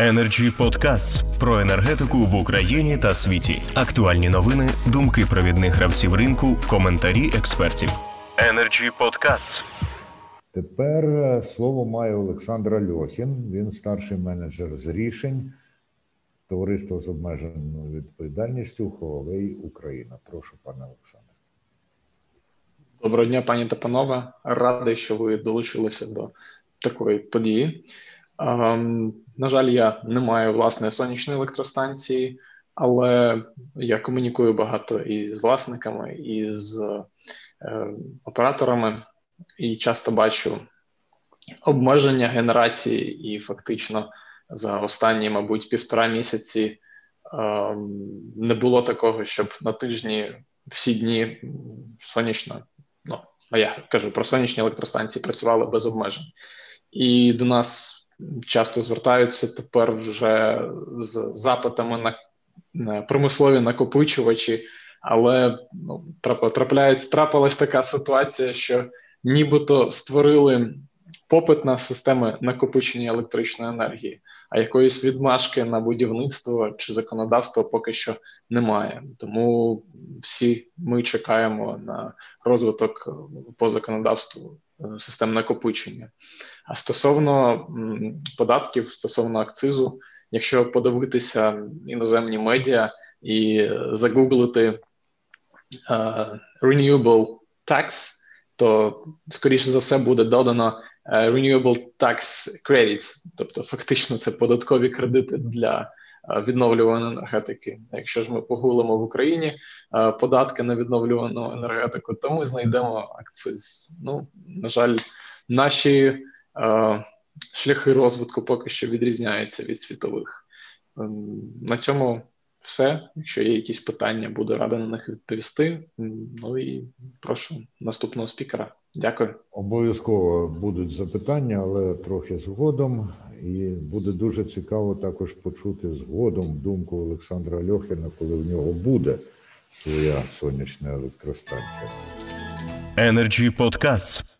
Energy Podcasts про енергетику в Україні та світі. Актуальні новини, думки провідних гравців ринку, коментарі експертів. Energy Podcasts. Тепер е, слово має Олександр Альохін. Він старший менеджер з рішень товариства з обмеженою відповідальністю Huawei Україна. Прошу, пане Олександре. Доброго дня, пані та панове. Радий, що ви долучилися до такої події. Ем, на жаль, я не маю власної сонячної електростанції, але я комунікую багато і з власниками, і з е, операторами, і часто бачу обмеження генерації, і фактично за останні, мабуть, півтора місяці ем, не було такого, щоб на тижні всі дні сонячна. Ну, я кажу про сонячні електростанції працювали без обмежень, і до нас часто звертаються тепер вже з запитами на, промислові накопичувачі, але ну, трапляється, трапилась така ситуація, що нібито створили попит на системи накопичення електричної енергії, а якоїсь відмашки на будівництво чи законодавство поки що немає. Тому всі ми чекаємо на розвиток по законодавству систем накопичення. А стосовно податків, стосовно акцизу, якщо подивитися іноземні медіа і загуглити uh, renewable tax, то скоріше за все буде додано uh, renewable tax credit, тобто фактично це податкові кредити для відновлюваної енергетики. Якщо ж ми погулимо в Україні податки на відновлювану енергетику, то ми знайдемо акциз. Ну на жаль, наші шляхи розвитку поки що відрізняються від світових. На цьому все. Якщо є якісь питання, буду радий на них відповісти. Ну і прошу наступного спікера. Дякую. Обов'язково будуть запитання, але трохи згодом. І буде дуже цікаво також почути згодом думку Олександра Льохіна, коли в нього буде своя сонячна електростанція. Energy Podcasts.